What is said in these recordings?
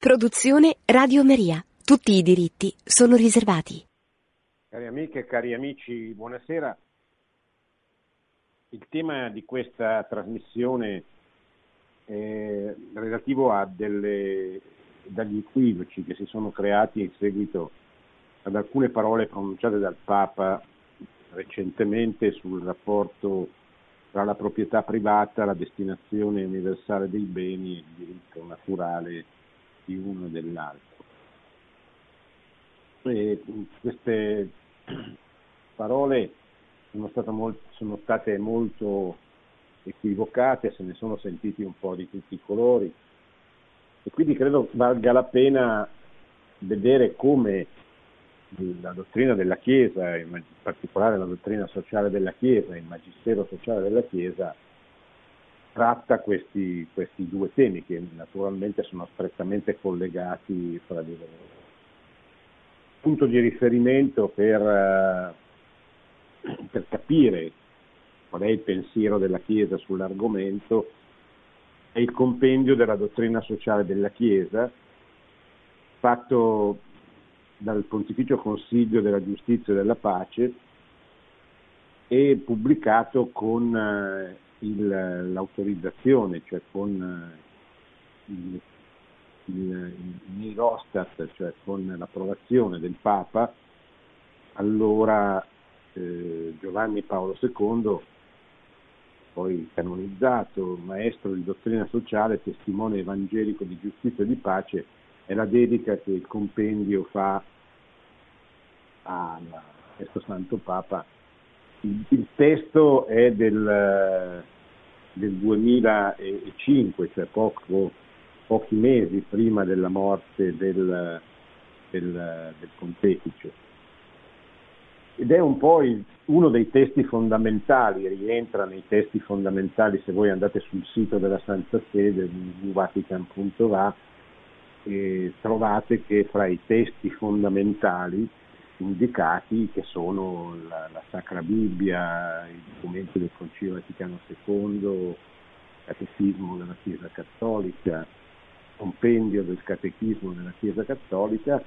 Produzione Radio Maria. Tutti i diritti sono riservati. Cari amiche cari amici, buonasera. Il tema di questa trasmissione è relativo a delle, dagli equivoci che si sono creati in seguito ad alcune parole pronunciate dal Papa recentemente sul rapporto tra la proprietà privata, la destinazione universale dei beni e il diritto naturale di uno e dell'altro. E queste parole sono state, molto, sono state molto equivocate, se ne sono sentiti un po' di tutti i colori e quindi credo valga la pena vedere come la dottrina della Chiesa, in particolare la dottrina sociale della Chiesa, il magistero sociale della Chiesa, tratta questi, questi due temi che naturalmente sono strettamente collegati fra di loro. Punto di riferimento per, eh, per capire qual è il pensiero della Chiesa sull'argomento è il compendio della dottrina sociale della Chiesa, fatto dal Pontificio Consiglio della Giustizia e della Pace e pubblicato con eh, il, l'autorizzazione, cioè con eh, il, il, il Rostat, cioè con l'approvazione del Papa, allora eh, Giovanni Paolo II, poi canonizzato, maestro di dottrina sociale, testimone evangelico di giustizia e di pace, è la dedica che il compendio fa a questo Santo Papa il, testo è del, del 2005, cioè poco, pochi mesi prima della morte del, del, del pontefice. Ed è un po' il, uno dei testi fondamentali, rientra nei testi fondamentali se voi andate sul sito della Santa Sede, vatican.va, e trovate che fra i testi fondamentali indicati che sono la, la Sacra Bibbia, i documenti del Concilio Vaticano II, il Catechismo della Chiesa Cattolica, compendio del Catechismo della Chiesa Cattolica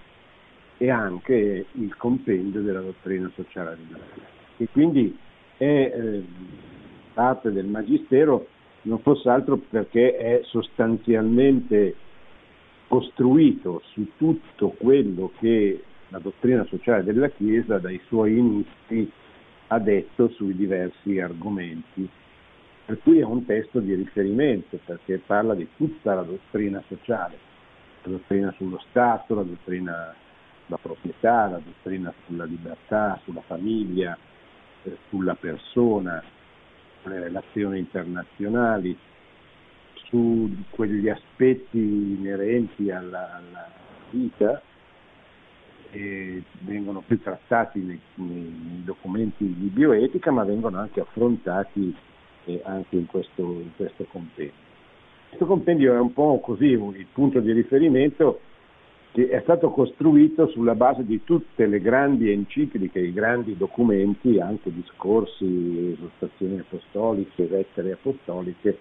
e anche il compendio della dottrina sociale della Chiesa. E quindi è eh, parte del Magistero non fosse altro perché è sostanzialmente costruito su tutto quello che la dottrina sociale della Chiesa dai suoi inizi ha detto sui diversi argomenti. Per cui è un testo di riferimento perché parla di tutta la dottrina sociale, la dottrina sullo Stato, la dottrina sulla proprietà, la dottrina sulla libertà, sulla famiglia, eh, sulla persona, sulle relazioni internazionali, su quegli aspetti inerenti alla, alla vita eh, vengono più trattati nei, nei, documenti di bioetica, ma vengono anche affrontati eh, anche in questo, in questo, compendio. Questo compendio è un po' così il punto di riferimento che è stato costruito sulla base di tutte le grandi encicliche, i grandi documenti, anche discorsi, esortazioni apostoliche, lettere apostoliche,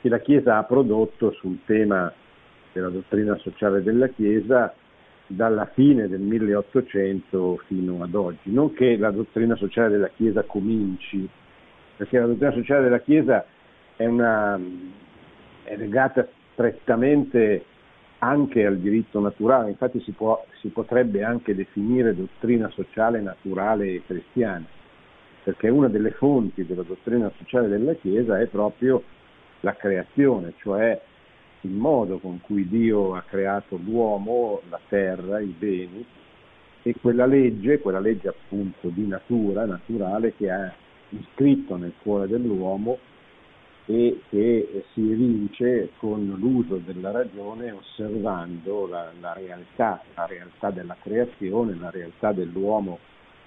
che la Chiesa ha prodotto sul tema della dottrina sociale della Chiesa dalla fine del 1800 fino ad oggi, non che la dottrina sociale della Chiesa cominci, perché la dottrina sociale della Chiesa è, una, è legata strettamente anche al diritto naturale, infatti si, può, si potrebbe anche definire dottrina sociale naturale cristiana, perché una delle fonti della dottrina sociale della Chiesa è proprio la creazione, cioè il modo con cui Dio ha creato l'uomo, la terra, i beni e quella legge, quella legge appunto di natura, naturale, che ha iscritto nel cuore dell'uomo e che si evince con l'uso della ragione osservando la, la, realtà, la realtà della creazione, la realtà dell'uomo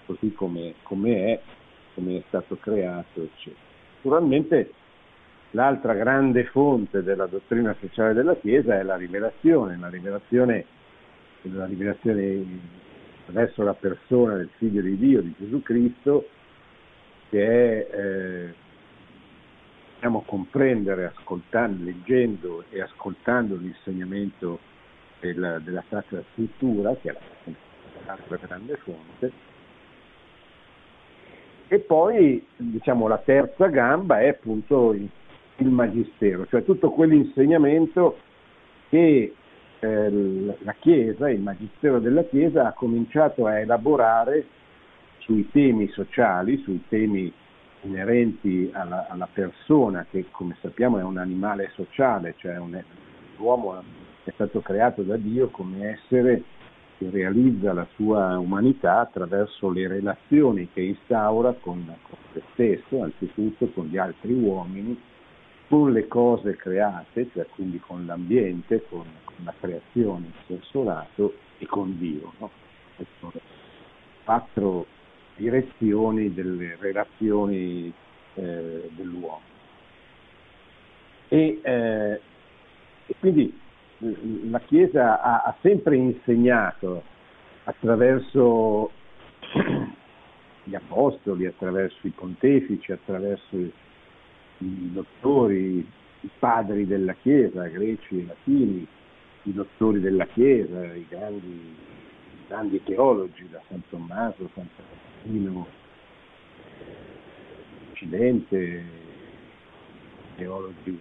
così come, come è, come è stato creato, eccetera. Naturalmente L'altra grande fonte della dottrina sociale della Chiesa è la rivelazione, la rivelazione, la rivelazione verso la persona del Figlio di Dio, di Gesù Cristo, che è eh, possiamo comprendere ascoltando, leggendo e ascoltando l'insegnamento della, della Sacra Scrittura, che è l'altra grande fonte. E poi diciamo, la terza gamba è appunto il, magistero, cioè tutto quell'insegnamento che eh, la Chiesa, il magistero della Chiesa ha cominciato a elaborare sui temi sociali, sui temi inerenti alla, alla, persona che come sappiamo è un animale sociale, cioè un, l'uomo è stato creato da Dio come essere che realizza la sua umanità attraverso le relazioni che instaura con, con se stesso, anzitutto con gli altri uomini, con le cose create, cioè quindi con l'ambiente, con, con la creazione in senso lato e con Dio. No? Sono quattro direzioni delle relazioni eh, dell'uomo. E, eh, e, quindi la Chiesa ha, ha sempre insegnato attraverso gli apostoli, attraverso i pontefici, attraverso i, i dottori, i padri della Chiesa, greci e latini, i dottori della Chiesa, i grandi, grandi teologi, da San Tommaso, San Agostino, Occidente, teologi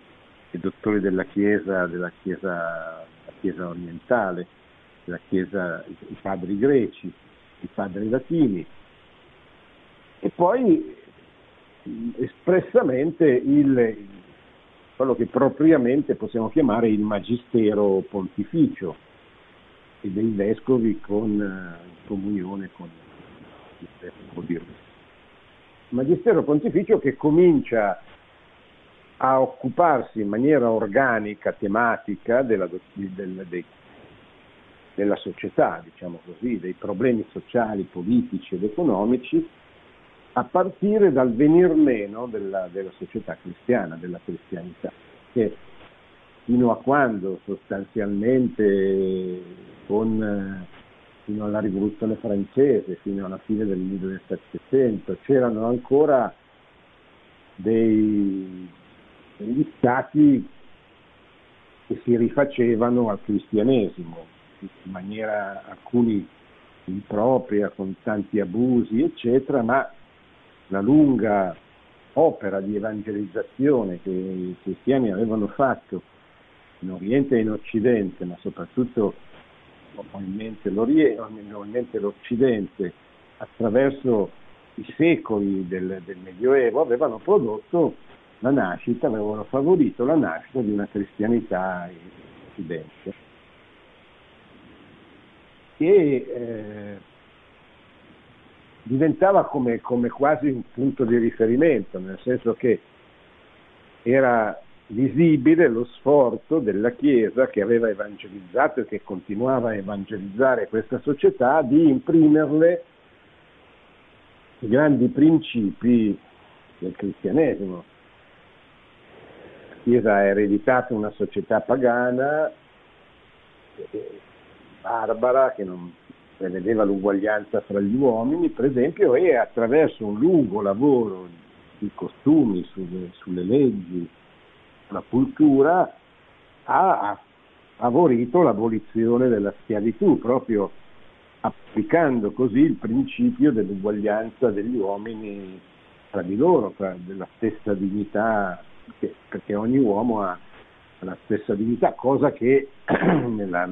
e dottori della Chiesa, della Chiesa, chiesa orientale, della Chiesa, i padri greci, i padri latini, e poi espressamente il, quello che propriamente possiamo chiamare il magistero pontificio e dei vescovi con eh, comunione con il magistero pontificio che comincia a occuparsi in maniera organica, tematica della, del, dei, della società, diciamo così, dei problemi sociali, politici ed economici, a partire dal venir meno della, della società cristiana, della cristianità, che fino a quando sostanzialmente con fino alla rivoluzione francese, fino alla fine del 1700, c'erano ancora dei, degli stati che si rifacevano al cristianesimo in maniera alcuni impropria, con tanti abusi, eccetera, ma la lunga opera di evangelizzazione che i cristiani avevano fatto in Oriente e in Occidente, ma soprattutto probabilmente l'Occidente, attraverso i secoli del, del Medioevo, avevano prodotto la nascita, avevano favorito la nascita di una cristianità in Occidente. Che eh, diventava come, come, quasi un punto di riferimento, nel senso che era visibile lo sforzo della Chiesa che aveva evangelizzato e che continuava a evangelizzare questa società di imprimerle i grandi principi del cristianesimo. La Chiesa ha ereditato una società pagana, barbara, che non prevedeva l'uguaglianza fra gli uomini, per esempio, e attraverso un lungo lavoro di costumi, sulle, sulle leggi, la cultura ha favorito l'abolizione della schiavitù, proprio applicando così il principio dell'uguaglianza degli uomini tra di loro, tra della stessa dignità, perché, perché ogni uomo ha la stessa dignità, cosa che nella,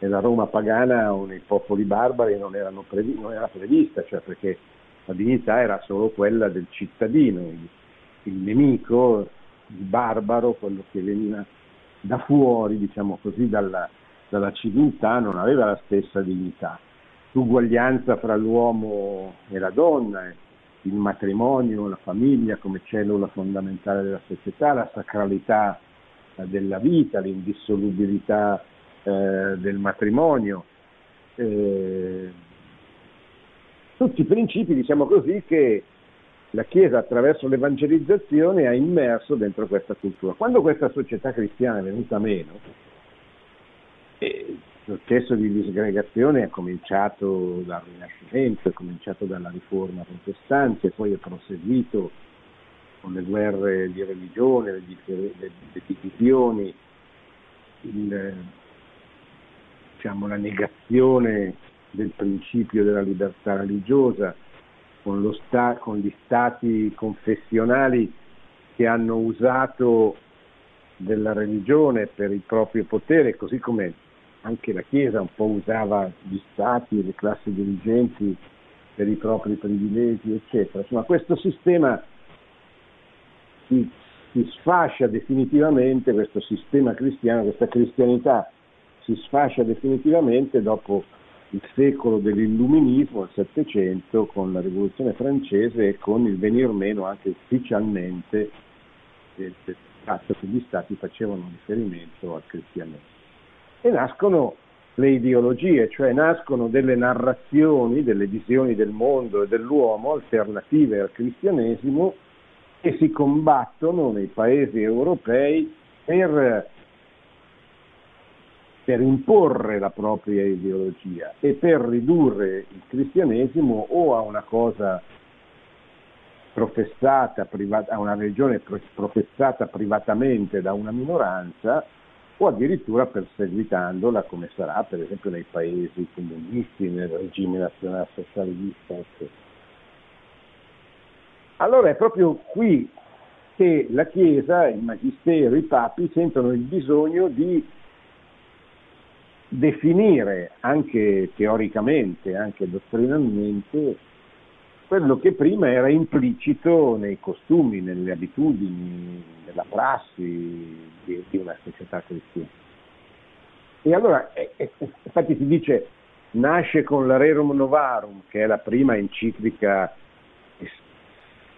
nella, Roma pagana o nei popoli barbari non, previ, non, era prevista, cioè perché la dignità era solo quella del cittadino, il, il nemico il barbaro, quello che veniva da fuori, diciamo così, dalla, dalla civiltà, non aveva la stessa dignità. L'uguaglianza fra l'uomo e la donna, il matrimonio, la famiglia come cellula fondamentale della società, la sacralità della vita, l'indissolubilità eh, del matrimonio, eh, tutti principi, diciamo così, che la Chiesa attraverso l'evangelizzazione ha immerso dentro questa cultura. Quando questa società cristiana è venuta meno, il processo di disgregazione è cominciato dal Rinascimento, è cominciato dalla riforma protestante, poi è proseguito con le guerre di religione, le, le, le divisioni, il, diciamo, la negazione del principio della libertà religiosa, con, sta, con gli stati confessionali che hanno usato della religione per il proprio potere, così come anche la Chiesa un po' usava gli stati e le classi dirigenti per i propri privilegi, eccetera. Insomma, questo sistema si, si sfascia definitivamente, questo sistema cristiano, questa cristianità si sfascia definitivamente dopo il secolo dell'illuminismo, il Settecento, con la rivoluzione francese e con il venir meno anche ufficialmente del fatto che gli stati facevano riferimento al cristianesimo. E nascono le ideologie, cioè nascono delle narrazioni, delle visioni del mondo e dell'uomo alternative al cristianesimo che si combattono nei paesi europei per per imporre la propria ideologia e per ridurre il cristianesimo o a una cosa professata, a una religione professata privatamente da una minoranza o addirittura perseguitandola come sarà per esempio nei paesi comunisti, nel regime nazionalsocialista. Allora è proprio qui che la Chiesa, il Magistero, i papi sentono il bisogno di definire anche teoricamente, anche dottrinalmente, quello che prima era implicito nei costumi, nelle abitudini, nella prassi di, di una società cristiana. E allora, eh, eh, infatti si dice, nasce con la Rerum Novarum, che è la prima enciclica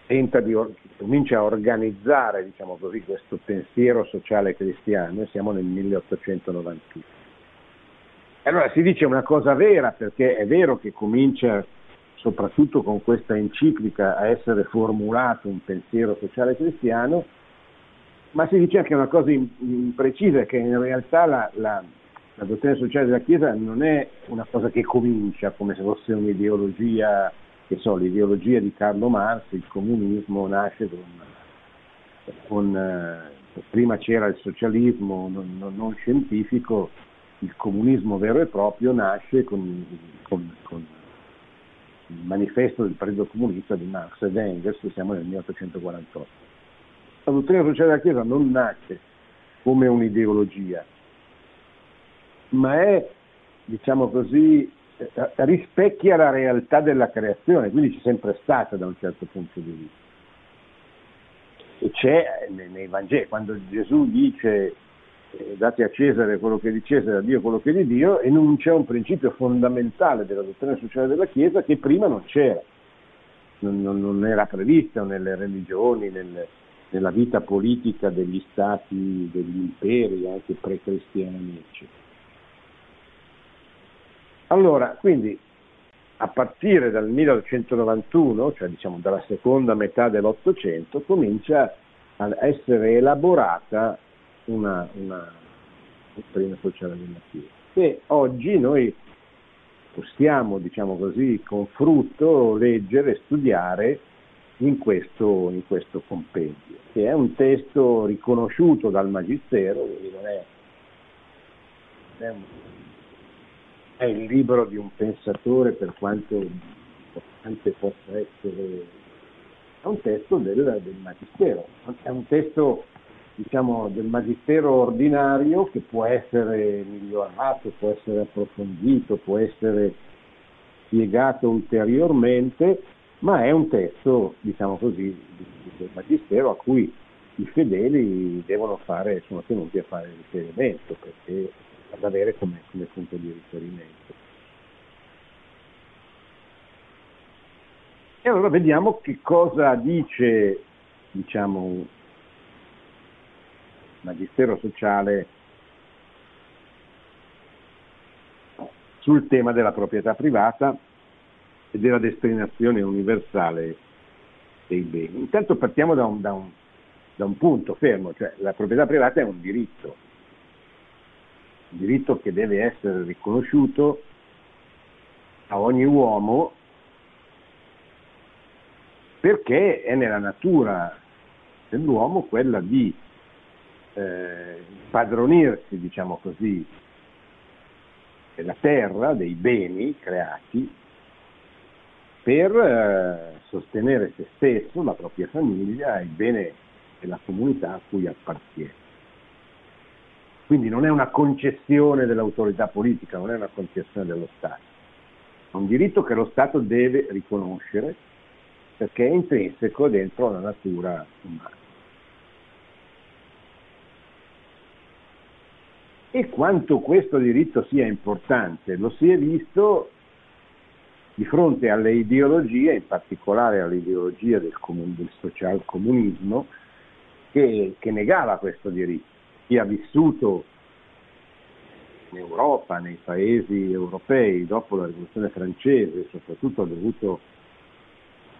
che comincia a organizzare, diciamo così, questo pensiero sociale cristiano, e siamo nel 1891. Allora si dice una cosa vera, perché è vero che comincia soprattutto con questa enciclica a essere formulato un pensiero sociale cristiano, ma si dice anche una cosa imprecisa, che in realtà la, la, la dottrina sociale della Chiesa non è una cosa che comincia come se fosse un'ideologia, che so, l'ideologia di Carlo Marx, il comunismo nasce con, con eh, prima c'era il socialismo non, non, non scientifico, il comunismo vero e proprio nasce con, con, con il manifesto del Partito Comunista di Marx ed Engels, siamo nel 1848. La dottrina sociale della Chiesa non nasce come un'ideologia, ma è, diciamo così, eh, rispecchia la realtà della creazione, quindi c'è sempre stata da un certo punto di vista. E c'è nei Vangeli, quando Gesù dice eh, date a Cesare quello che è di Cesare, a Dio quello che è di Dio, enuncia un principio fondamentale della dottrina sociale della Chiesa che prima non c'era, non, non, non era previsto nelle religioni, nel, nella vita politica degli stati, degli imperi, anche pre-cristiani, eccetera. Allora, quindi a partire dal 1891, cioè diciamo dalla seconda metà dell'Ottocento, comincia a essere elaborata una, una dottrina sociale della Chiesa. E oggi noi possiamo, diciamo così, con frutto leggere studiare in questo, in questo, compendio, che è un testo riconosciuto dal Magistero, quindi non è, è, un, è il libro di un pensatore per quanto importante possa essere, è un testo del, del Magistero, è un testo diciamo, del magistero ordinario che può essere migliorato, può essere approfondito, può essere spiegato ulteriormente, ma è un testo, diciamo così, del magistero a cui i fedeli devono fare, sono tenuti a fare riferimento, perché ad avere come, come punto di riferimento. E allora vediamo che cosa dice diciamo, magistero sociale sul tema della proprietà privata e della destinazione universale dei beni. Intanto partiamo da un, da un, da un punto fermo, cioè la proprietà privata è un diritto, un diritto che deve essere riconosciuto a ogni uomo perché è nella natura dell'uomo quella di padronirsi, diciamo così, della terra, dei beni creati, per eh, sostenere se stesso, la propria famiglia e il bene della comunità a cui appartiene. Quindi non è una concessione dell'autorità politica, non è una concessione dello Stato, è un diritto che lo Stato deve riconoscere perché è intrinseco dentro la natura umana. E quanto questo diritto sia importante lo si è visto di fronte alle ideologie, in particolare all'ideologia del, comun- del social comunismo, che, che negava questo diritto. Chi ha vissuto in Europa, nei paesi europei, dopo la rivoluzione francese, soprattutto ha dovuto,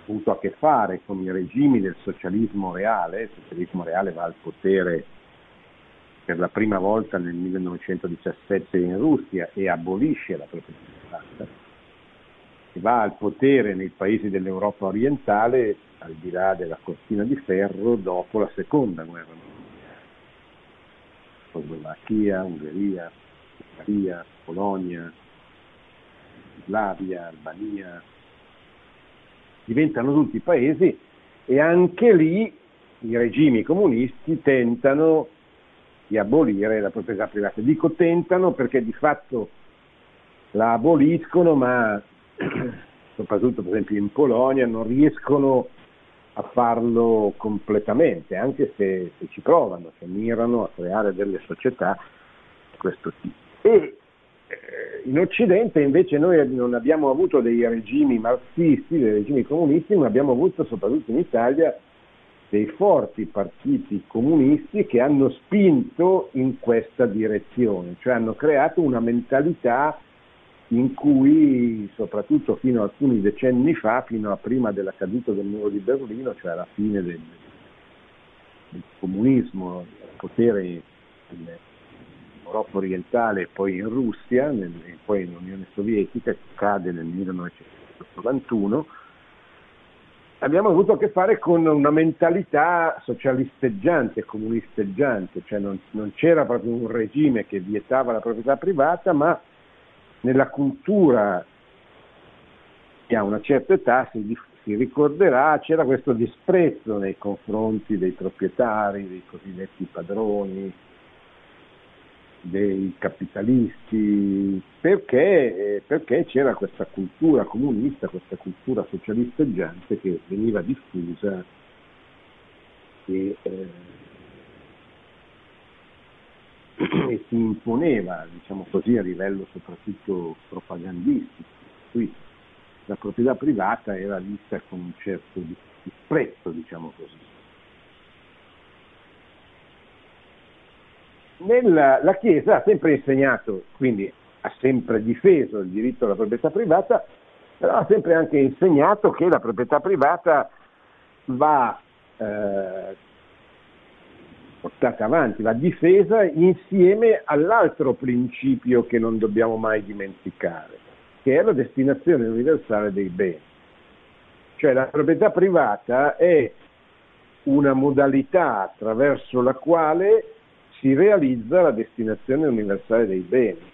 avuto a che fare con i regimi del socialismo reale, il socialismo reale va al potere per la prima volta nel 1917 in Russia e abolisce la proprietà privata, e va al potere nei paesi dell'Europa orientale al di là della cortina di ferro dopo la seconda guerra mondiale. Slovacchia, Ungheria, Bulgaria, Polonia, Slavia, Albania, diventano tutti paesi e anche lì i regimi comunisti tentano di abolire la proprietà privata. Dico tentano perché di fatto la aboliscono, ma soprattutto per esempio in Polonia non riescono a farlo completamente, anche se, se ci provano, se mirano a creare delle società di questo tipo. E eh, in Occidente invece noi non abbiamo avuto dei regimi marxisti, dei regimi comunisti, ma abbiamo avuto soprattutto in Italia dei forti partiti comunisti che hanno spinto in questa direzione, cioè hanno creato una mentalità in cui soprattutto fino a alcuni decenni fa, fino a prima della caduta del muro di Berlino, cioè alla fine del, del comunismo, del potere in Europa orientale e poi in Russia, nel, poi in Unione Sovietica, che cade nel 1991, abbiamo avuto a che fare con una mentalità socialisteggiante, comunisteggiante, cioè non, non, c'era proprio un regime che vietava la proprietà privata, ma nella cultura che ha una certa età si, si ricorderà c'era questo disprezzo nei confronti dei proprietari, dei cosiddetti padroni, dei capitalisti, perché, eh, perché, c'era questa cultura comunista, questa cultura socialisteggiante che veniva diffusa e, eh, e si imponeva, diciamo così, a livello soprattutto propagandistico. Qui la proprietà privata era vista con un certo disprezzo, diciamo così. Nella, la Chiesa ha sempre insegnato, quindi ha sempre difeso il diritto alla proprietà privata, però ha sempre anche insegnato che la proprietà privata va eh, portata avanti, va difesa insieme all'altro principio che non dobbiamo mai dimenticare, che è la destinazione universale dei beni. Cioè la proprietà privata è una modalità attraverso la quale si realizza la destinazione universale dei beni,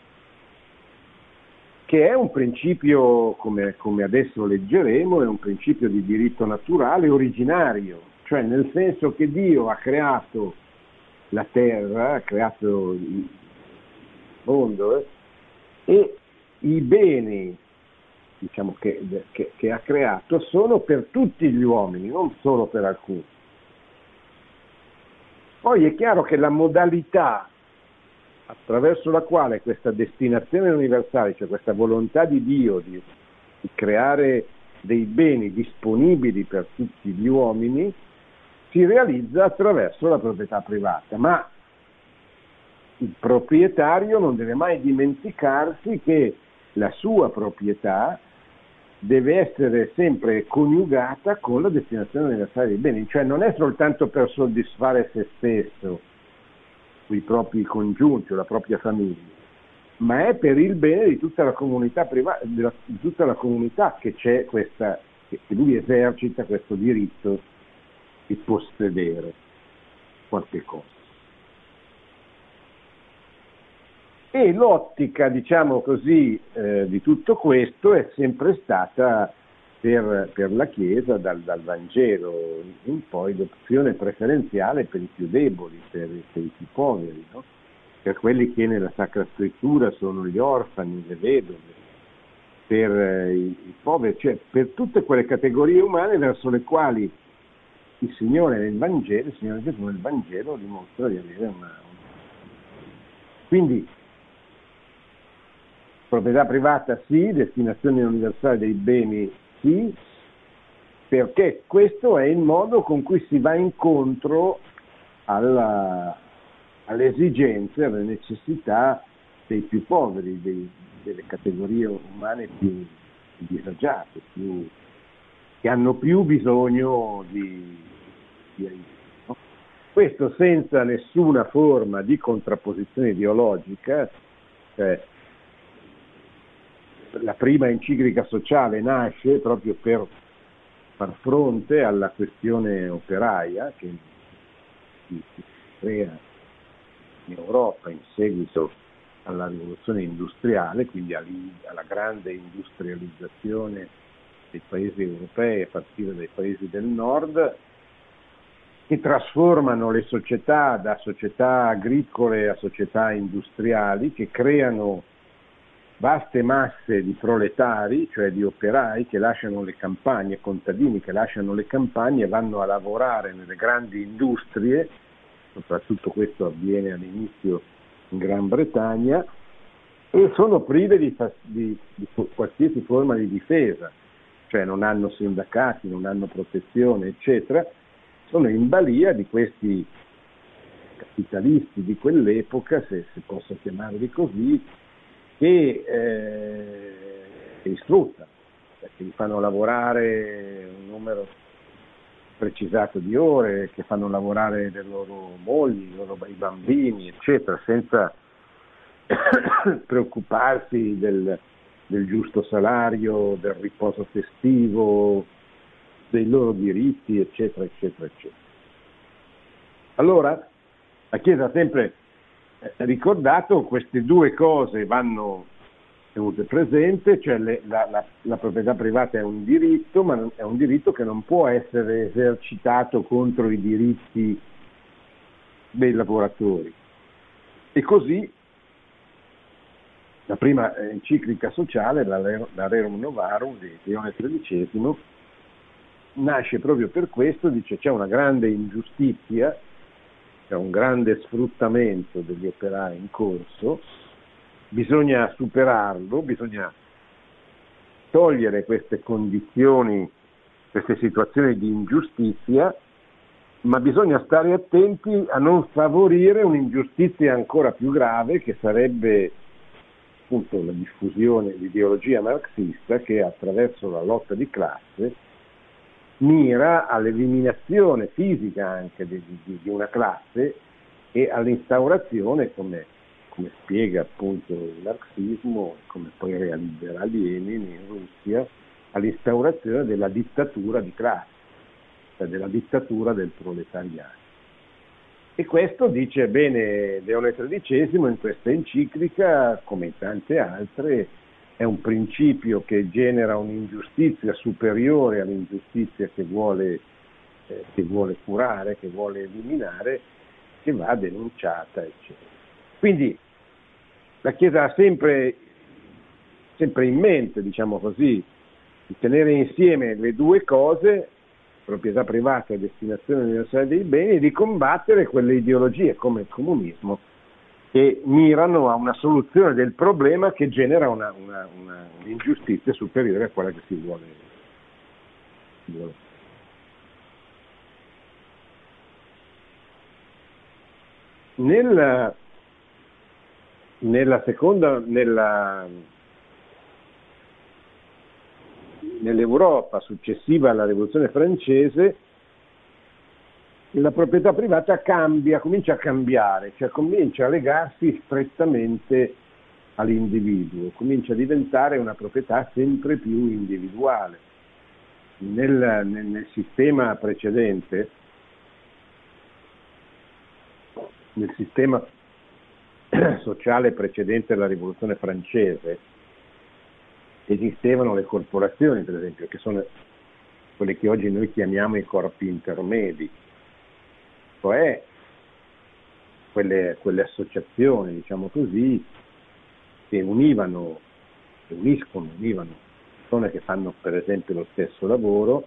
che è un principio, come, come adesso leggeremo, è un principio di diritto naturale originario, cioè nel senso che Dio ha creato la terra, ha creato il mondo eh, e i beni diciamo, che, che, che ha creato sono per tutti gli uomini, non solo per alcuni. Poi è chiaro che la modalità attraverso la quale questa destinazione universale, cioè questa volontà di Dio di, di creare dei beni disponibili per tutti gli uomini, si realizza attraverso la proprietà privata, ma il proprietario non deve mai dimenticarsi che la sua proprietà deve essere sempre coniugata con la destinazione universale dei beni, cioè non è soltanto per soddisfare se stesso, i propri congiunti o la propria famiglia, ma è per il bene di tutta la comunità, priva- di tutta la comunità che c'è questa, che lui esercita questo diritto di possedere. qualche cosa. E l'ottica, diciamo così, eh, di tutto questo è sempre stata per, per la Chiesa dal, dal, Vangelo in poi l'opzione preferenziale per i più deboli, per, per i più poveri, no? per quelli che nella Sacra Scrittura sono gli orfani, le vedove, per eh, i, i, poveri, cioè per tutte quelle categorie umane verso le quali il Signore nel Vangelo, il Signore Gesù nel Vangelo dimostra di avere una. Quindi proprietà privata sì, destinazione universale dei beni sì, perché questo è il modo con cui si va incontro alla, alle esigenze, alle necessità dei più poveri, dei, delle categorie umane più disagiate, più, che hanno più bisogno di, di aiuto. No? Questo senza nessuna forma di contrapposizione ideologica, cioè la prima enciclica sociale nasce proprio per far fronte alla questione operaia che si, si crea in Europa in seguito alla rivoluzione industriale, quindi alla grande industrializzazione dei paesi europei a partire dai paesi del nord, che trasformano le società da società agricole a società industriali, che creano vaste masse di proletari, cioè di operai che lasciano le campagne, contadini che lasciano le campagne e vanno a lavorare nelle grandi industrie, soprattutto questo avviene all'inizio in Gran Bretagna, e sono prive di, di, di qualsiasi forma di difesa, cioè non hanno sindacati, non hanno protezione, eccetera, sono in balia di questi capitalisti di quell'epoca, se si possa chiamarli così, che, eh, che sfruttano, perché li fanno lavorare un numero precisato di ore, che fanno lavorare le loro mogli, i, loro, i bambini, eccetera, senza preoccuparsi del, del giusto salario, del riposo festivo, dei loro diritti, eccetera, eccetera, eccetera. Allora, la Chiesa ha sempre ricordato queste due cose vanno tenute presente, cioè le, la, la, la, proprietà privata è un diritto, ma è un diritto che non può essere esercitato contro i diritti dei lavoratori. E così la prima enciclica sociale, la, la Rerum Novarum di Leone XIII, nasce proprio per questo, dice c'è una grande ingiustizia c'è un grande sfruttamento degli operai in corso, bisogna superarlo, bisogna togliere queste condizioni, queste situazioni di ingiustizia, ma bisogna stare attenti a non favorire un'ingiustizia ancora più grave che sarebbe appunto la diffusione di ideologia marxista che attraverso la lotta di classe mira all'eliminazione fisica anche di, di, di una classe e all'instaurazione, come, come, spiega appunto il marxismo, come poi realizzerà Lenin in Russia, all'instaurazione della dittatura di classe, cioè della dittatura del proletariato. E questo dice bene Leone XIII in questa enciclica, come in tante altre, è un principio che genera un'ingiustizia superiore all'ingiustizia che vuole, eh, che vuole curare, che vuole eliminare, che va denunciata, eccetera. Quindi la Chiesa ha sempre, sempre in mente, diciamo così, di tenere insieme le due cose, proprietà privata e destinazione universale dei beni, e di combattere quelle ideologie come il comunismo che mirano a una soluzione del problema che genera una, una, una, un'ingiustizia superiore a quella che si vuole. Si vuole. Nella, nella seconda, nella, nell'Europa successiva alla rivoluzione francese, la proprietà privata cambia, comincia a cambiare, cioè comincia a legarsi strettamente all'individuo, comincia a diventare una proprietà sempre più individuale. Nel, nel, nel sistema precedente nel sistema sociale precedente alla rivoluzione francese esistevano le corporazioni, per esempio, che sono quelle che oggi noi chiamiamo i corpi intermedi, cioè quelle, quelle associazioni, diciamo così, che univano, che uniscono, univano persone che fanno per esempio lo stesso lavoro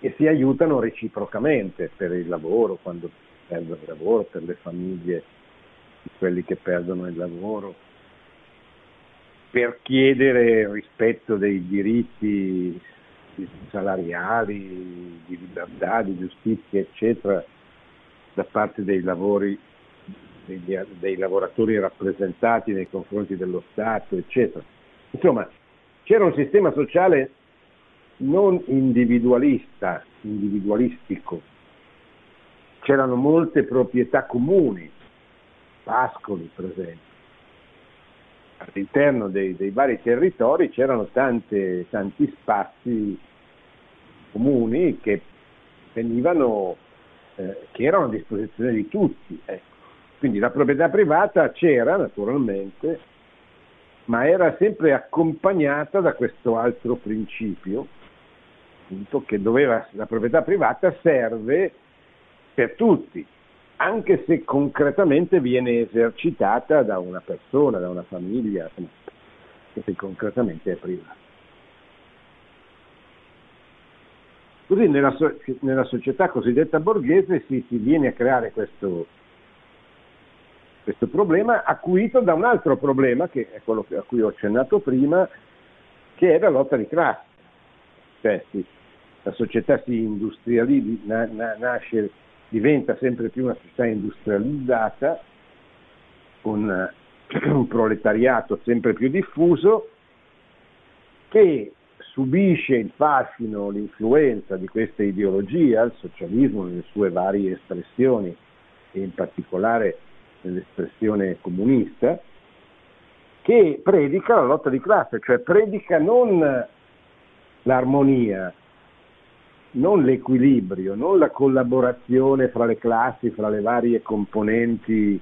e si aiutano reciprocamente per il lavoro, quando perdono il lavoro, per le famiglie di quelli che perdono il lavoro, per chiedere rispetto dei diritti salariali, di libertà, di giustizia, eccetera, da parte dei, lavori, degli, dei lavoratori rappresentati nei confronti dello Stato, eccetera. Insomma, c'era un sistema sociale non individualista, individualistico, c'erano molte proprietà comuni, pascoli per esempio. All'interno dei, dei vari territori c'erano tante, tanti spazi comuni che venivano, eh, che erano a disposizione di tutti. Ecco. Quindi la proprietà privata c'era naturalmente, ma era sempre accompagnata da questo altro principio, appunto, che doveva, la proprietà privata serve per tutti, anche se concretamente viene esercitata da una persona, da una famiglia, anche se concretamente è privata. Così nella, so- nella società cosiddetta borghese si, si viene a creare questo, questo problema acuito da un altro problema, che è quello a cui ho accennato prima, che è la lotta di classe. Cioè, sì, la società si industrializza, na, nasce, diventa sempre più una società industrializzata, con eh, un proletariato sempre più diffuso, che subisce il fascino, l'influenza di questa ideologia, il socialismo nelle sue varie espressioni e in particolare nell'espressione comunista, che predica la lotta di classe, cioè predica non l'armonia, non l'equilibrio, non la collaborazione fra le classi, fra le varie componenti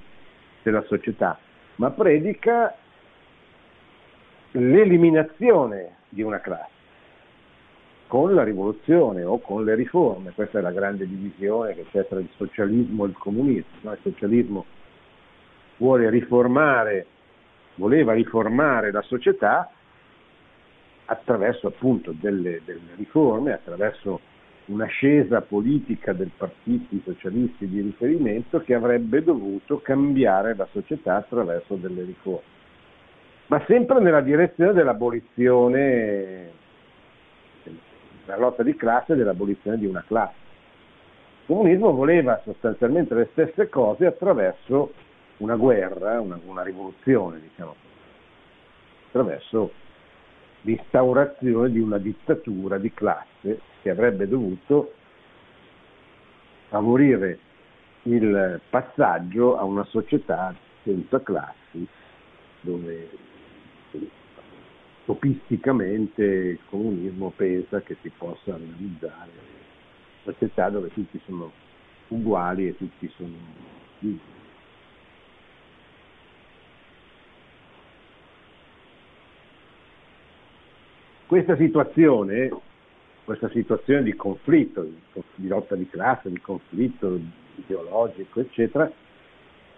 della società, ma predica l'eliminazione di una classe con la rivoluzione o con le riforme. Questa è la grande divisione che c'è tra il socialismo e il comunismo. No? Il socialismo vuole riformare, voleva riformare la società attraverso appunto delle, delle riforme, attraverso un'ascesa politica dei partiti socialisti di riferimento che avrebbe dovuto cambiare la società attraverso delle riforme, ma sempre nella direzione dell'abolizione, della lotta di classe e dell'abolizione di una classe. Il comunismo voleva sostanzialmente le stesse cose attraverso una guerra, una, una rivoluzione, diciamo, attraverso l'instaurazione di una dittatura di classe che avrebbe dovuto favorire il passaggio a una società senza classi, dove topisticamente il comunismo pensa che si possa realizzare una società dove tutti sono uguali e tutti sono liberi. Questa situazione, questa situazione di conflitto, di lotta di classe, di conflitto ideologico, eccetera,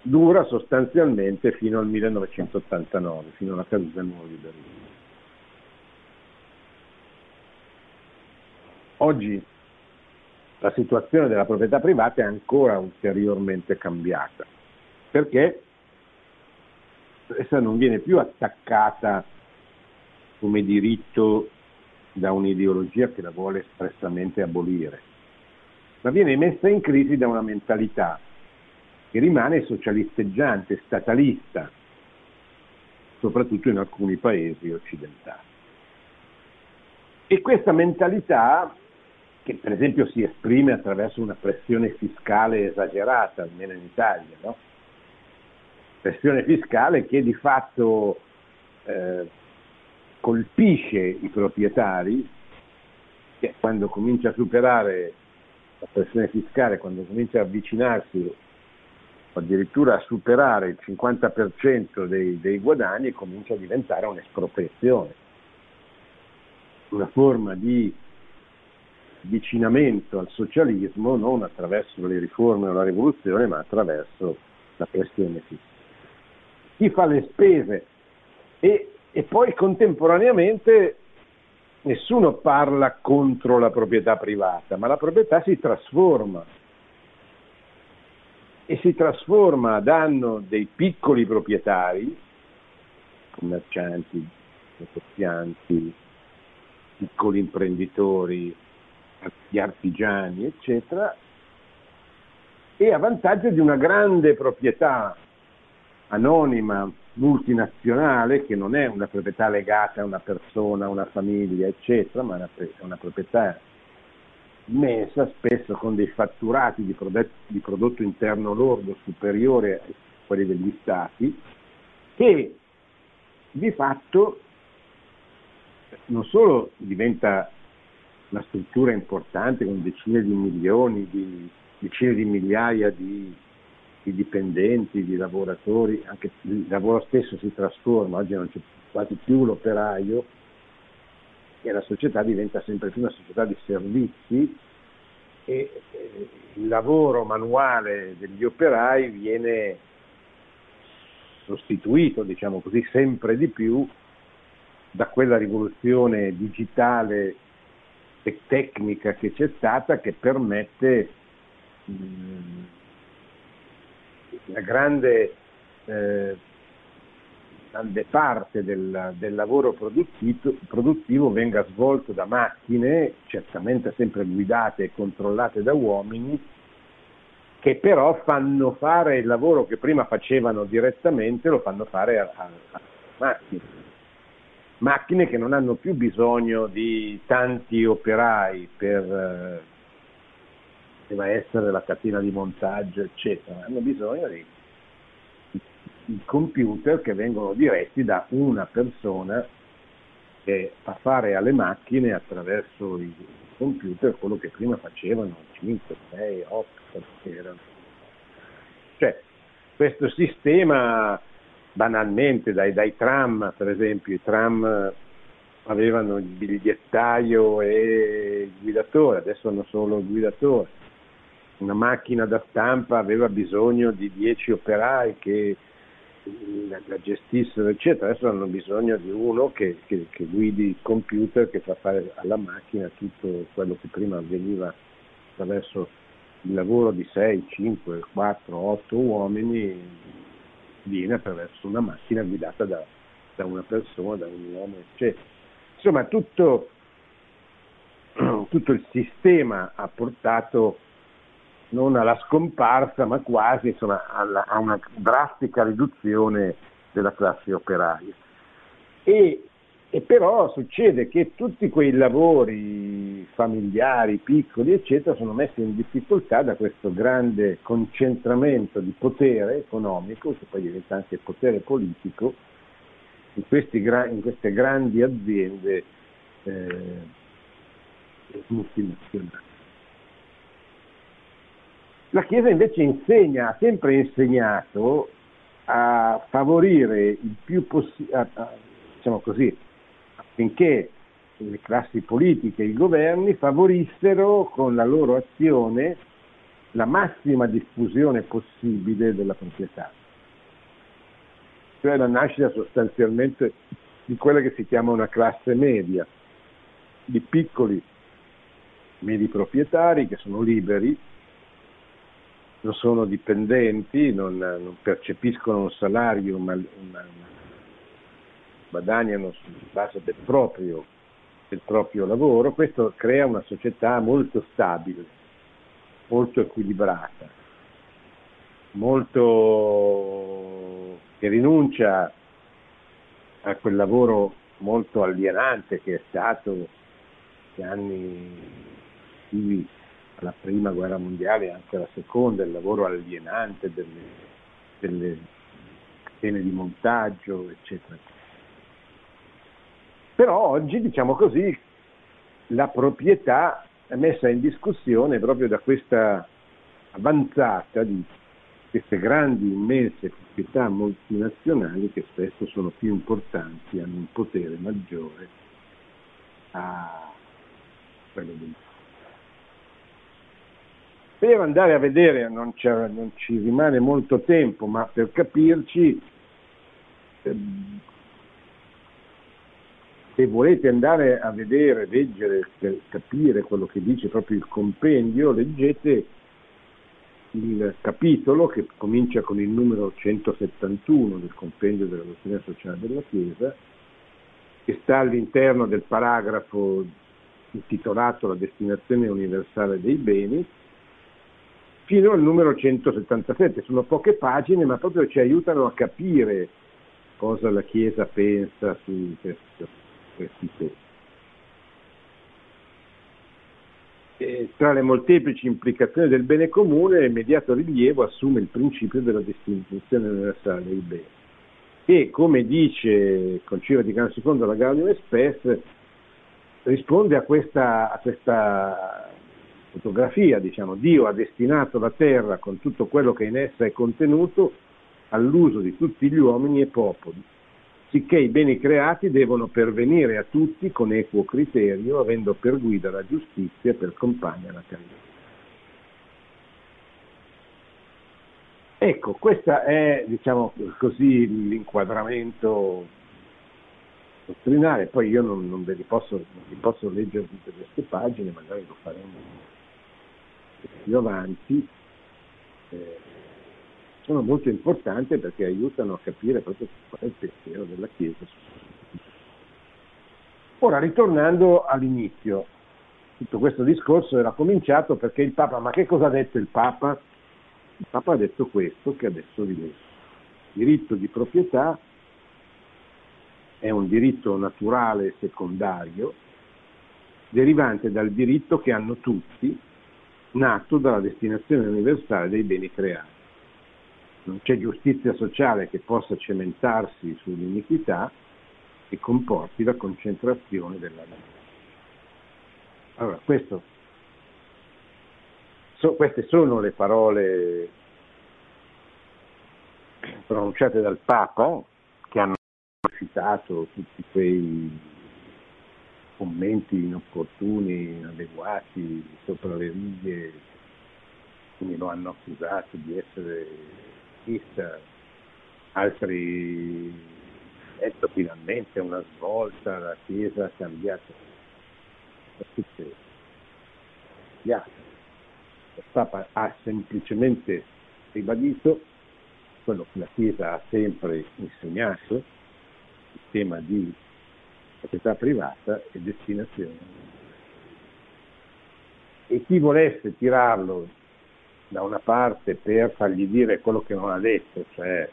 dura sostanzialmente fino al 1989, fino alla caduta del nuovo liberismo. Oggi la situazione della proprietà privata è ancora ulteriormente cambiata, perché essa non viene più attaccata come diritto da un'ideologia che la vuole espressamente abolire, ma viene messa in crisi da una mentalità che rimane socialisteggiante, statalista, soprattutto in alcuni paesi occidentali. E questa mentalità, che per esempio si esprime attraverso una pressione fiscale esagerata, almeno in Italia, no? pressione fiscale che di fatto eh, colpisce i proprietari che quando comincia a superare la pressione fiscale, quando comincia a avvicinarsi addirittura a superare il 50% dei, dei guadagni comincia a diventare un'espropriazione, una forma di avvicinamento al socialismo non attraverso le riforme o la rivoluzione, ma attraverso la pressione fissa. Chi fa le spese e, e poi contemporaneamente nessuno parla contro la proprietà privata, ma la proprietà si trasforma. E si trasforma a danno dei piccoli proprietari, commercianti, negozianti, piccoli imprenditori, artigiani, eccetera, e a vantaggio di una grande proprietà anonima, multinazionale, che non è una proprietà legata a una persona, a una famiglia, eccetera, ma è una proprietà immensa, spesso con dei fatturati di, prodotto, di prodotto interno lordo superiore a quelli degli stati, che di fatto non solo diventa una struttura importante con decine di milioni, di, decine di migliaia di, di, dipendenti, di lavoratori, anche il lavoro stesso si trasforma, oggi non c'è quasi più l'operaio e la società diventa sempre più una società di servizi e il lavoro manuale degli operai viene sostituito, diciamo così, sempre di più da quella rivoluzione digitale e tecnica che c'è stata che permette mh, la grande, eh, grande parte del, del lavoro produttivo, produttivo, venga svolto da macchine, certamente sempre guidate e controllate da uomini, che però fanno fare il lavoro che prima facevano direttamente, lo fanno fare a, a, a macchine. Macchine che non hanno più bisogno di tanti operai per eh, essere la catena di montaggio, eccetera, hanno bisogno di, di computer che vengono diretti da una persona che fa fare alle macchine attraverso i computer quello che prima facevano 5, 6, 8 erano. Cioè, questo sistema banalmente dai, dai, tram, per esempio, i tram avevano il bigliettaio e il guidatore, adesso hanno solo il guidatore. Una macchina da stampa aveva bisogno di 10 operai che la, la gestissero, eccetera. Adesso hanno bisogno di uno che, che, che guidi il computer, che fa fare alla macchina tutto quello che prima avveniva attraverso il lavoro di 6, 5, 4, 8 uomini viene attraverso una macchina guidata da, da una persona, da un uomo, eccetera. Insomma, tutto, tutto il sistema ha portato non alla scomparsa, ma quasi insomma, alla, a una drastica riduzione della classe operaia. E e però succede che tutti quei lavori familiari, piccoli, eccetera, sono messi in difficoltà da questo grande concentramento di potere economico, che poi diventa anche potere politico, in, in queste grandi aziende eh, multinazionali. La Chiesa invece insegna, ha sempre insegnato a favorire il più possibile, diciamo così, affinché le classi politiche i governi favorissero con la loro azione la massima diffusione possibile della proprietà, cioè la nascita sostanzialmente di quella che si chiama una classe media, di piccoli medi proprietari che sono liberi, non sono dipendenti, non, non percepiscono un salario, ma una, guadagnano sulla base del proprio, del proprio lavoro, questo crea una società molto stabile, molto equilibrata, molto che rinuncia a quel lavoro molto alienante che è stato negli anni alla prima guerra mondiale e anche alla seconda, il lavoro alienante delle, delle catene di montaggio, eccetera. Però oggi, diciamo così, la proprietà è messa in discussione proprio da questa avanzata di queste grandi, immense proprietà multinazionali che spesso sono più importanti, hanno un potere maggiore a quello del per andare a vedere, non, non, ci rimane molto tempo, ma per capirci, ehm, se volete andare a vedere, leggere, capire quello che dice proprio il compendio, leggete il capitolo che comincia con il numero 171 del compendio della dottrina sociale della Chiesa, che sta all'interno del paragrafo intitolato La destinazione universale dei beni, fino al numero 177. Sono poche pagine, ma proprio ci aiutano a capire cosa la Chiesa pensa su questo, questi temi. tra le molteplici implicazioni del bene comune, immediato rilievo assume il principio della destinazione universale dei beni, che, come dice il Concilio Vaticano II la Gaudium Express, risponde a questa, a questa fotografia, diciamo, Dio ha destinato la terra con tutto quello che in essa è contenuto all'uso di tutti gli uomini e popoli, sicché i beni creati devono pervenire a tutti con equo criterio, avendo per guida la giustizia e per compagna la carità. Ecco, questo è diciamo così l'inquadramento dottrinale, poi io non, non ve li posso, vi posso leggere tutte queste pagine, magari lo faremo più avanti eh, sono molto importanti perché aiutano a capire proprio qual è il pensiero della Chiesa. Ora, ritornando all'inizio, tutto questo discorso era cominciato perché il Papa, ma che cosa ha detto il Papa? Il Papa ha detto questo che adesso vi leggo. Diritto di proprietà è un diritto naturale secondario derivante dal diritto che hanno tutti nato dalla destinazione universale dei beni creati. Non c'è giustizia sociale che possa cementarsi sull'iniquità e comporti la concentrazione della vita. Allora, questo, so, queste sono le parole pronunciate dal Papa che hanno citato tutti quei commenti inopportuni, inadeguati, sopra le righe, quindi lo hanno accusato di essere razzista, altri detto finalmente una svolta, la Chiesa ha cambiato. Succede? Yeah. Il Papa ha semplicemente ribadito quello che la Chiesa ha sempre insegnato, il tema di proprietà privata e destinazione. E chi volesse tirarlo da una parte per fargli dire quello che non ha detto, cioè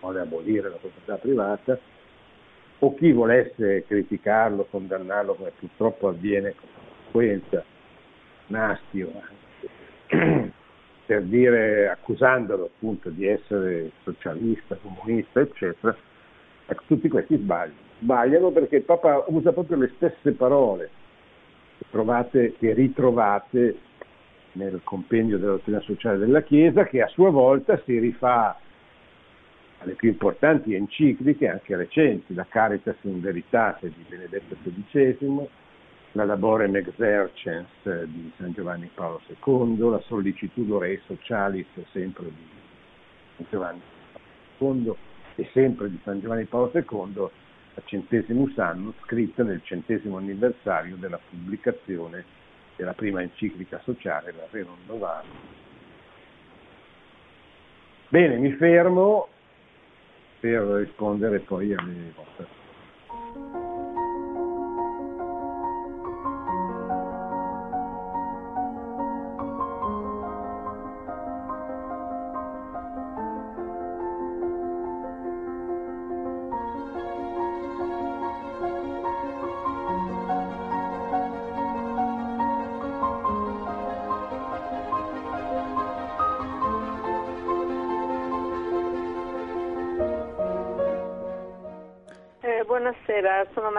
vuole abolire la proprietà privata, o chi volesse criticarlo, condannarlo, come purtroppo avviene con frequenza, Nastio, per dire, accusandolo appunto di essere socialista, comunista, eccetera, ecco, tutti questi sbagli. Sbagliano perché il Papa usa proprio le stesse parole che, trovate, che ritrovate nel compendio della dottrina sociale della Chiesa, che a sua volta si rifà alle più importanti encicliche, anche recenti, la Caritas in Veritate di Benedetto XVI, la Laborem Exercens di San Giovanni Paolo II, la Sollicitudo Rei Socialis sempre di San Giovanni Paolo II e sempre di San Giovanni Paolo II, a centesimus annus, scritta nel centesimo anniversario della pubblicazione della prima enciclica sociale, la Rerum Novarum. Bene, mi fermo per rispondere poi alle vostre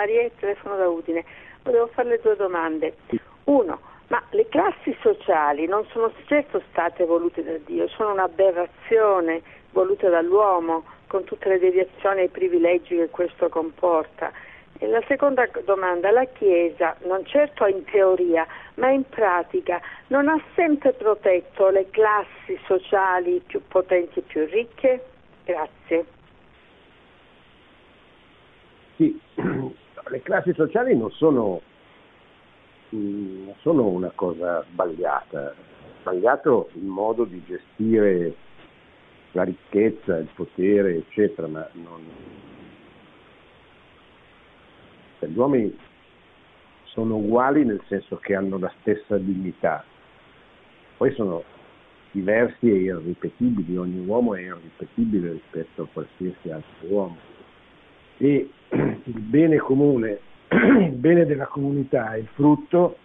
Maria e telefono da Udine. Volevo farle due domande. Uno, Ma le classi sociali non sono certo state volute da Dio, sono un'aberrazione voluta dall'uomo con tutte le deviazioni e i privilegi che questo comporta. E la seconda domanda, la Chiesa, non certo in teoria, ma in pratica, non ha sempre protetto le classi sociali più potenti e più ricche? Grazie. Sì, le classi sociali non sono non mm, sono una cosa sbagliata, sbagliato il modo di gestire la ricchezza, il potere, eccetera, ma non... Cioè, gli uomini sono uguali nel senso che hanno la stessa dignità, poi sono diversi e irripetibili, ogni uomo è irripetibile rispetto a qualsiasi altro uomo. E il bene comune il bene della comunità è il frutto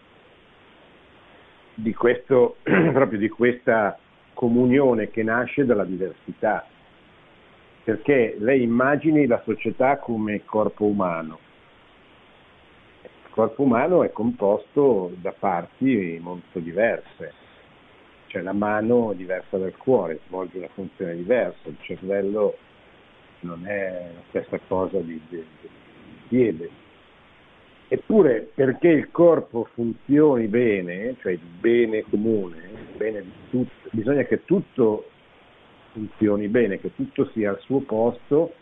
di, questo, proprio di questa comunione che nasce dalla diversità, perché lei immagini la società come corpo umano. Il corpo umano è composto da parti molto diverse, cioè la mano diversa dal cuore, svolge una funzione diversa, il cervello non è la stessa cosa di, di, di piede Eppure perché il corpo funzioni bene, cioè il bene comune, il bene di tutto, bisogna che tutto funzioni bene, che tutto sia al suo posto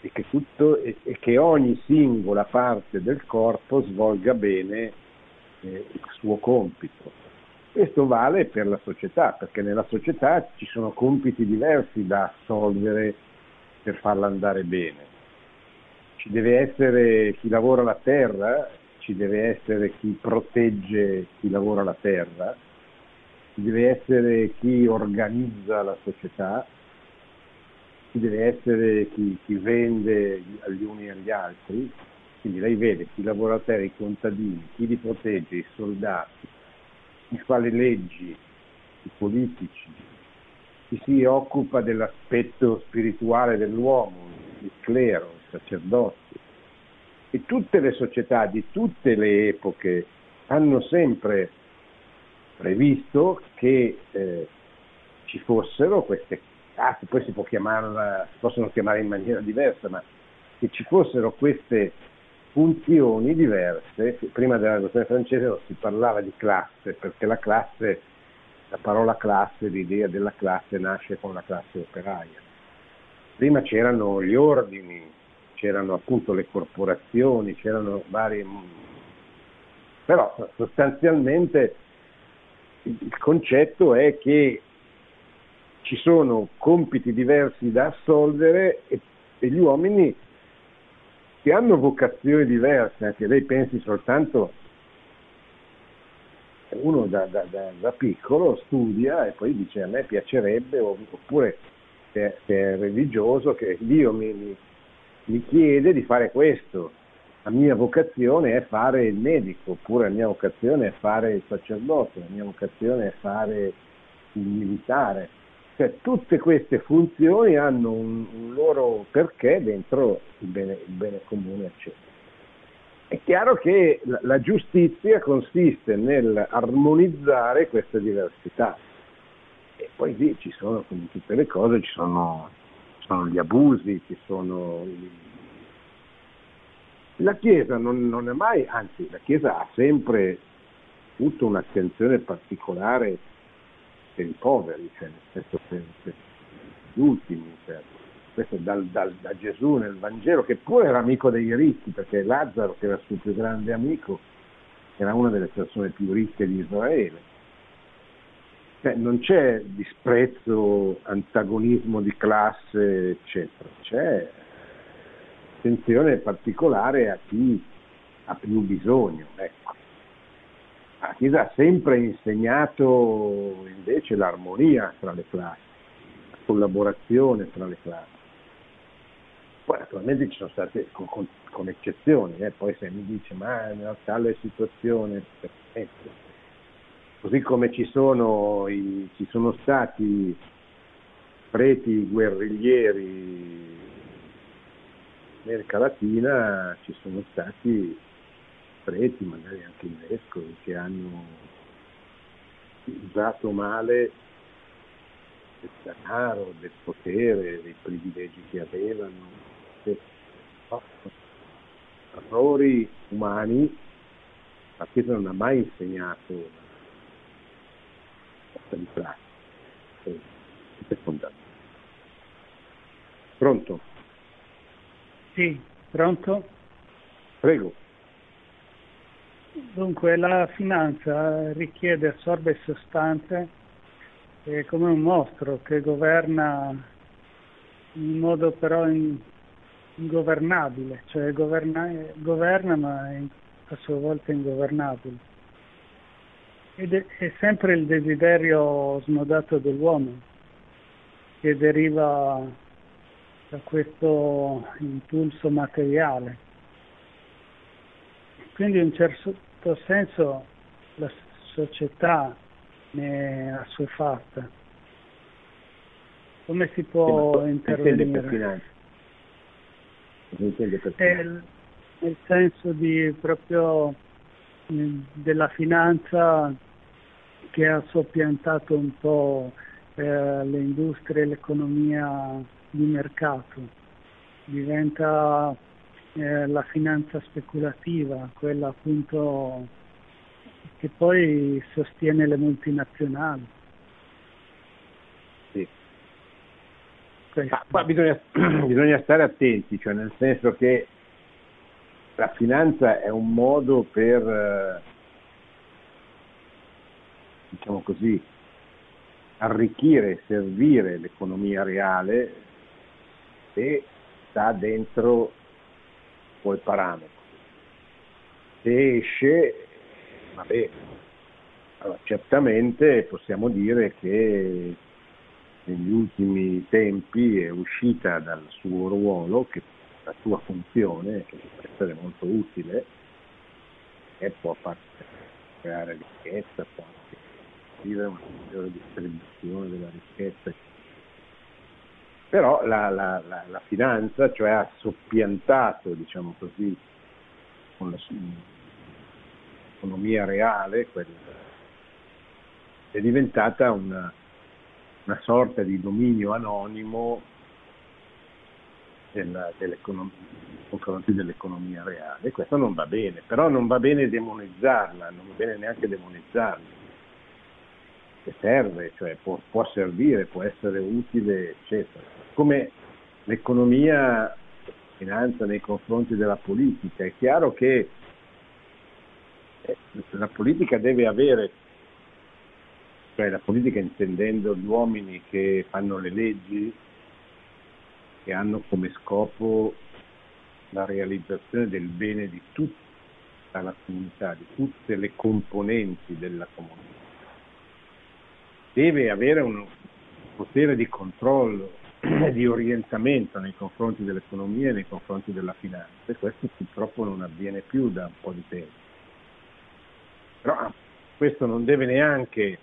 e che, tutto, e, e che ogni singola parte del corpo svolga bene eh, il suo compito. Questo vale per la società, perché nella società ci sono compiti diversi da assolvere per farla andare bene ci deve essere chi lavora la terra, ci deve essere chi protegge chi lavora la terra, ci deve essere chi organizza la società, ci deve essere chi, chi vende agli uni e agli altri. Quindi lei vede chi lavora la terra, i contadini, chi li protegge, i soldati, chi fa le leggi, i politici, chi si occupa dell'aspetto spirituale dell'uomo, il clero, sacerdoti. E tutte le società di tutte le epoche hanno sempre previsto che eh, ci fossero queste classi, poi si, può chiamarla, si possono chiamare in maniera diversa, ma che ci fossero queste funzioni diverse. Prima della rivoluzione francese si parlava di classe, perché la classe, la parola classe, l'idea della classe nasce con la classe operaia. Prima c'erano gli ordini, c'erano appunto le corporazioni, c'erano vari... però sostanzialmente il concetto è che ci sono compiti diversi da assolvere e, e gli uomini che hanno vocazioni diverse, anche lei pensi soltanto uno da, da, da, piccolo studia e poi dice a me piacerebbe, oppure se, è religioso, che Dio mi, mi, mi chiede di fare questo. La mia vocazione è fare il medico, oppure la mia vocazione è fare il sacerdote, la mia vocazione è fare il militare. Cioè, tutte queste funzioni hanno un, un loro perché dentro il bene, il bene, comune, eccetera. È chiaro che la, giustizia consiste nell'armonizzare queste diversità. E poi lì ci sono, come tutte le cose, ci sono sono gli abusi, ci sono... La Chiesa non, non è mai, anzi la Chiesa ha sempre avuto un'attenzione particolare per i poveri, cioè nel senso per, per gli ultimi, cioè, questo dal, dal, da Gesù nel Vangelo, che pure era amico dei ricchi, perché Lazzaro, che era il suo più grande amico, era una delle persone più ricche di Israele cioè, non c'è disprezzo, antagonismo di classe, eccetera, c'è attenzione particolare a chi ha più bisogno. Ecco. La Chiesa ha sempre insegnato invece l'armonia tra le classi, la collaborazione tra le classi. Poi naturalmente ci sono state con, con, con eccezioni, eh? poi se mi dice ma nella tale situazione, perfetto così come ci sono, i, ci sono stati preti guerriglieri in America Latina, ci sono stati preti, magari anche i vescovi, che hanno usato male del denaro, del potere, dei privilegi che avevano, errori umani, la Chiesa non ha mai insegnato una sorta di pratica, è fondamentale. Pronto? Sì, pronto? Prego. Dunque la finanza richiede, assorbe sostanze è come un mostro che governa in modo però in, ingovernabile, cioè governa, governa ma è a sua volta ingovernabile. Ed è, è sempre il desiderio smodato dell'uomo che deriva da questo impulso materiale. Quindi in un certo senso la società ne è assuefatta. Come si può intervenire? È nel senso di proprio della finanza che ha soppiantato un po' eh, le industrie, l'economia di mercato. Diventa eh, la finanza speculativa, quella appunto che poi sostiene le multinazionali. Ma qua bisogna, bisogna stare attenti, cioè nel senso che la finanza è un modo per, eh, diciamo così, arricchire, servire l'economia reale se sta dentro quel parametro. Se esce, va bene. Allora, certamente possiamo dire che negli ultimi tempi è uscita dal suo ruolo, che, la sua funzione, che può essere molto utile, e può far creare ricchezza, può anche vivere una migliore distribuzione della ricchezza, però la, la, la, la finanza cioè, ha soppiantato, diciamo così, con l'economia reale, quella, è diventata una, una, sorta di dominio anonimo della, confronti dell'economia reale. Questo non va bene, però non va bene demonizzarla, non va bene neanche demonizzarla che serve, cioè può, può, servire, può essere utile, eccetera come l'economia finanza nei confronti della politica. È chiaro che eh, la politica deve avere, cioè la politica intendendo gli uomini che fanno le leggi, che hanno come scopo la realizzazione del bene di tutta la comunità, di tutte le componenti della comunità. Deve avere un potere di controllo di orientamento nei confronti dell'economia e nei confronti della finanza e questo purtroppo non avviene più da un po' di tempo. Però questo non deve neanche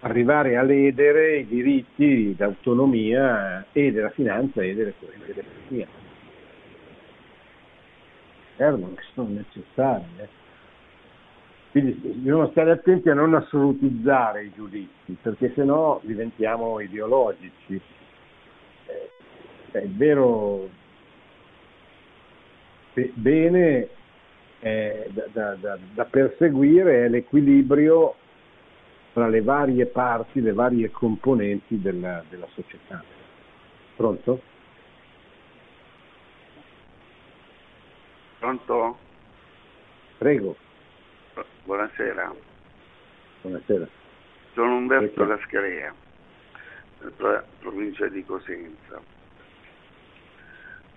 arrivare a ledere i diritti d'autonomia e della finanza e dell'economia. Servono, che sono necessari. Eh. Quindi bisogna stare attenti a non assolutizzare i giudizi, perché sennò diventiamo ideologici. Eh, è vero, bene eh, da, da, da, perseguire è l'equilibrio tra le varie parti, le varie componenti della, della società. Pronto? Pronto? Prego. Buonasera. Buonasera. Sono Umberto Cascarea, provincia di Cosenza.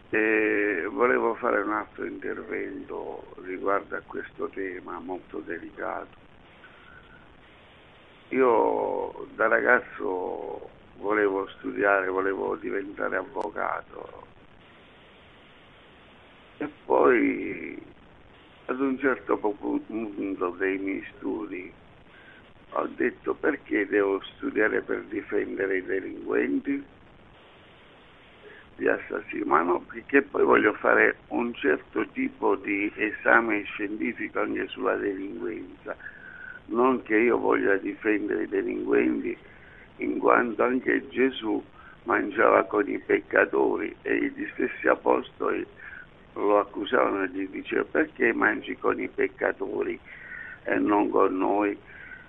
E volevo fare un altro intervento riguardo a questo tema molto delicato. Io da ragazzo volevo studiare, volevo diventare avvocato e poi ad un certo punto dei miei studi ho detto perché devo studiare per difendere i delinquenti? di assassino, ma no, perché poi voglio fare un certo tipo di esame scientifico anche sulla delinquenza, non che io voglia difendere i delinquenti, in quanto anche Gesù mangiava con i peccatori e gli stessi apostoli lo accusavano e gli dicevano perché mangi con i peccatori e non con noi?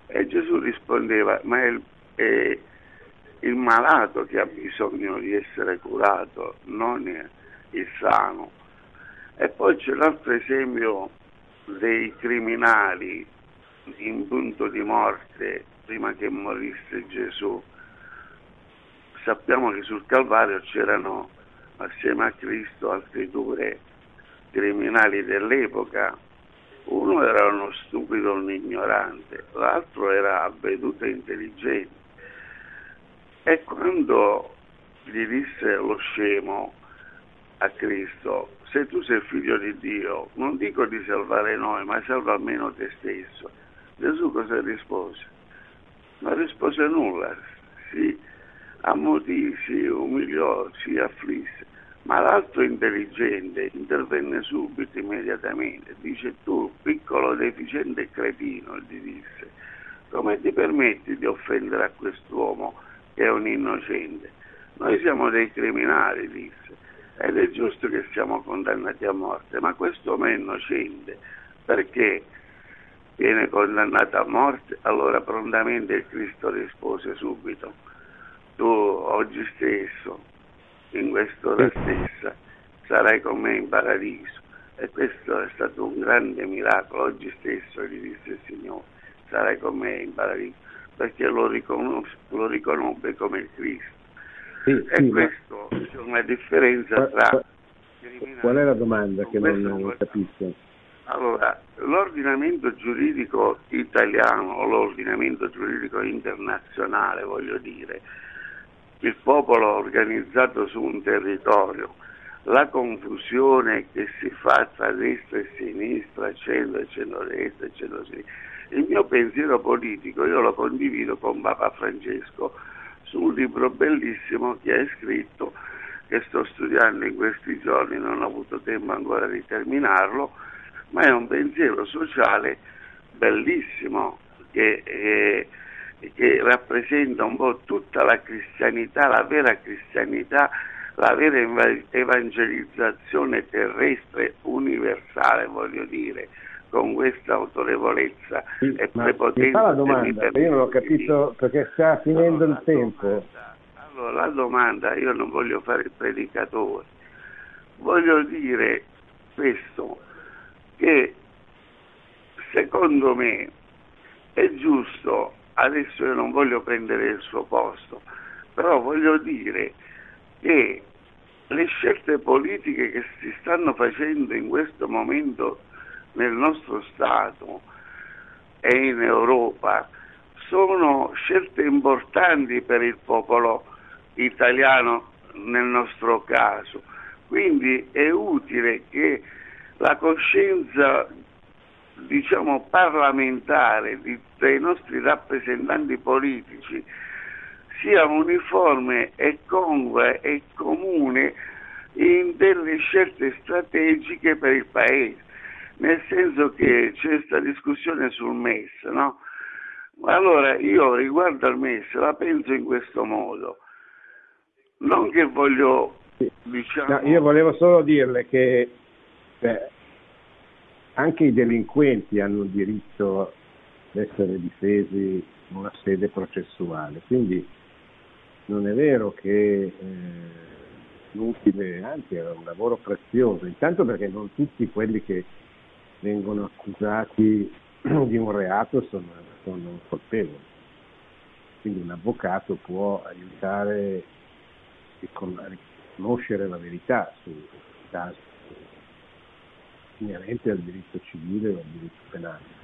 E Gesù rispondeva, ma è il, è il malato che ha bisogno di essere curato, non il sano. E poi c'è l'altro esempio dei criminali in punto di morte prima che morisse Gesù. Sappiamo che sul Calvario c'erano assieme a Cristo altri due criminali dell'epoca. Uno era uno stupido, un ignorante, l'altro era avveduto e intelligente. E quando gli disse lo scemo a Cristo, se tu sei figlio di Dio, non dico di salvare noi, ma salva almeno te stesso. Gesù cosa rispose? Non rispose nulla, si ammutì, si umiliò, si afflisse, ma l'altro intelligente intervenne subito, immediatamente, dice tu, piccolo deficiente e cretino, gli disse, come ti permetti di offendere a quest'uomo che è un innocente? Noi siamo dei criminali, disse, ed è giusto che siamo condannati a morte, ma quest'uomo è innocente, perché viene condannato a morte? Allora prontamente Cristo rispose subito, tu oggi stesso, in quest'ora stessa, sarai con me in paradiso. E questo è stato un grande miracolo. Oggi stesso gli disse il Signore, sarai con me in paradiso, perché lo, lo riconobbe come il Cristo. Sì, e sì, questo ma... c'è una differenza tra... Qual è la domanda che non, non capisco? Allora, l'ordinamento giuridico italiano l'ordinamento giuridico internazionale, voglio dire, il popolo organizzato su un territorio, la confusione che si fa tra destra e sinistra, centro e centro-destra e centro-sinistra. Il mio pensiero politico io lo condivido con Papa Francesco su un libro bellissimo che hai scritto, che sto studiando in questi giorni, non ho avuto tempo ancora di terminarlo, ma è un pensiero sociale bellissimo che... Eh, che rappresenta un po' tutta la cristianità, la vera cristianità, la vera evangelizzazione terrestre universale, voglio dire, con questa autorevolezza sì, e prepotenza. Mi fa la domanda, io non ho capito perché sta finendo allora, il tempo. Domanda, allora, la domanda, io non voglio fare il predicatore, voglio dire questo, che secondo me è giusto adesso io non voglio prendere il suo posto, però voglio dire che le scelte politiche che si stanno facendo in questo momento nel nostro Stato e in Europa sono scelte importanti per il popolo italiano nel nostro caso. Quindi è utile che la coscienza diciamo, parlamentare di, dei nostri rappresentanti politici sia uniforme e congrua e comune in delle scelte strategiche per il Paese, nel senso che c'è questa discussione sul MES, no? Allora io riguardo al MES la penso in questo modo, non che voglio, diciamo... No, io volevo solo dirle che beh, anche i delinquenti hanno il diritto ad essere difesi in una sede processuale, quindi non è vero che eh, l'utile, anzi è un lavoro prezioso, intanto perché non tutti quelli che vengono accusati di un reato sono, sono colpevoli, quindi un avvocato può aiutare a riconoscere la verità sul caso inerente al diritto civile o al diritto penale.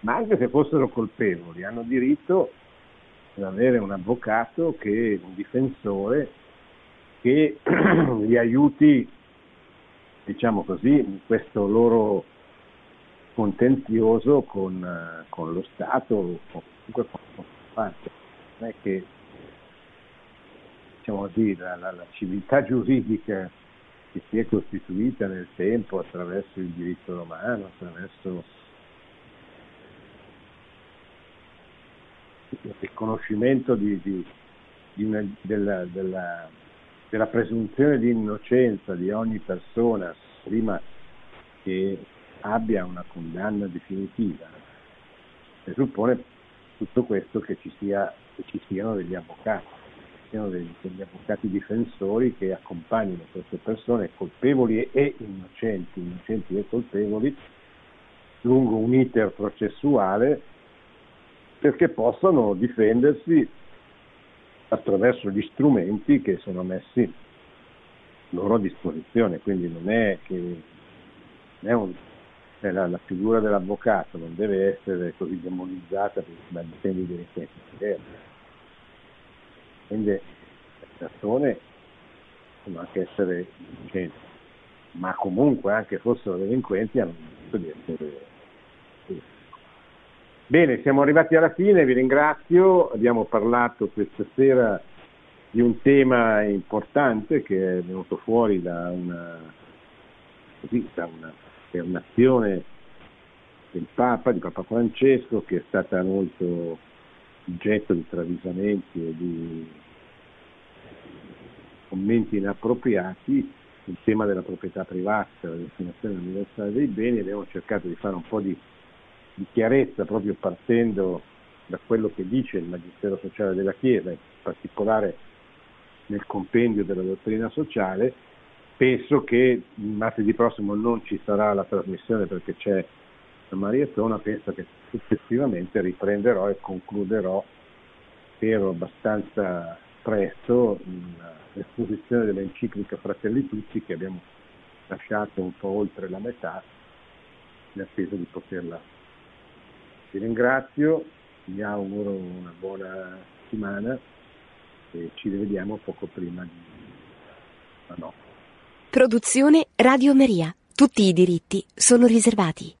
Ma anche se fossero colpevoli, hanno diritto ad avere un avvocato, che, un difensore, che li aiuti, diciamo così, in questo loro contenzioso con, con lo Stato o comunque con parte. Non è che diciamo così, la, la, la civiltà giuridica che si è costituita nel tempo attraverso il diritto romano, attraverso il riconoscimento di, di, di una, della, della, della, presunzione di innocenza di ogni persona prima che abbia una condanna definitiva, presuppone tutto questo che ci, sia, che ci siano degli avvocati siano degli, degli avvocati difensori che accompagnino queste persone colpevoli e innocenti, innocenti e colpevoli, lungo un iter processuale perché possano difendersi attraverso gli strumenti che sono messi loro a disposizione, quindi non è che non è un, è la, la, figura dell'avvocato non deve essere così demonizzata per i temi di richiesta quindi le persone possono anche essere innocenti, ma comunque anche fossero delinquenti hanno diritto di essere Bene, siamo arrivati alla fine, vi ringrazio, abbiamo parlato questa sera di un tema importante che è venuto fuori da una, così, da una, un'azione del Papa, di Papa Francesco, che è stata molto oggetto di travisamenti e di commenti inappropriati sul tema della proprietà privata, della destinazione universale dei beni, abbiamo cercato di fare un po' di, di chiarezza proprio partendo da quello che dice il Magistero sociale della Chiesa, in particolare nel compendio della dottrina sociale. Penso che martedì prossimo non ci sarà la trasmissione perché c'è la maratona, penso che successivamente riprenderò e concluderò, spero abbastanza presto, l'esposizione dell'enciclica Fratelli Tutti che abbiamo lasciato un po' oltre la metà in attesa di poterla. Vi ringrazio, vi auguro una buona settimana e ci rivediamo poco prima di la notte. Produzione Radio Maria. Tutti i diritti sono riservati.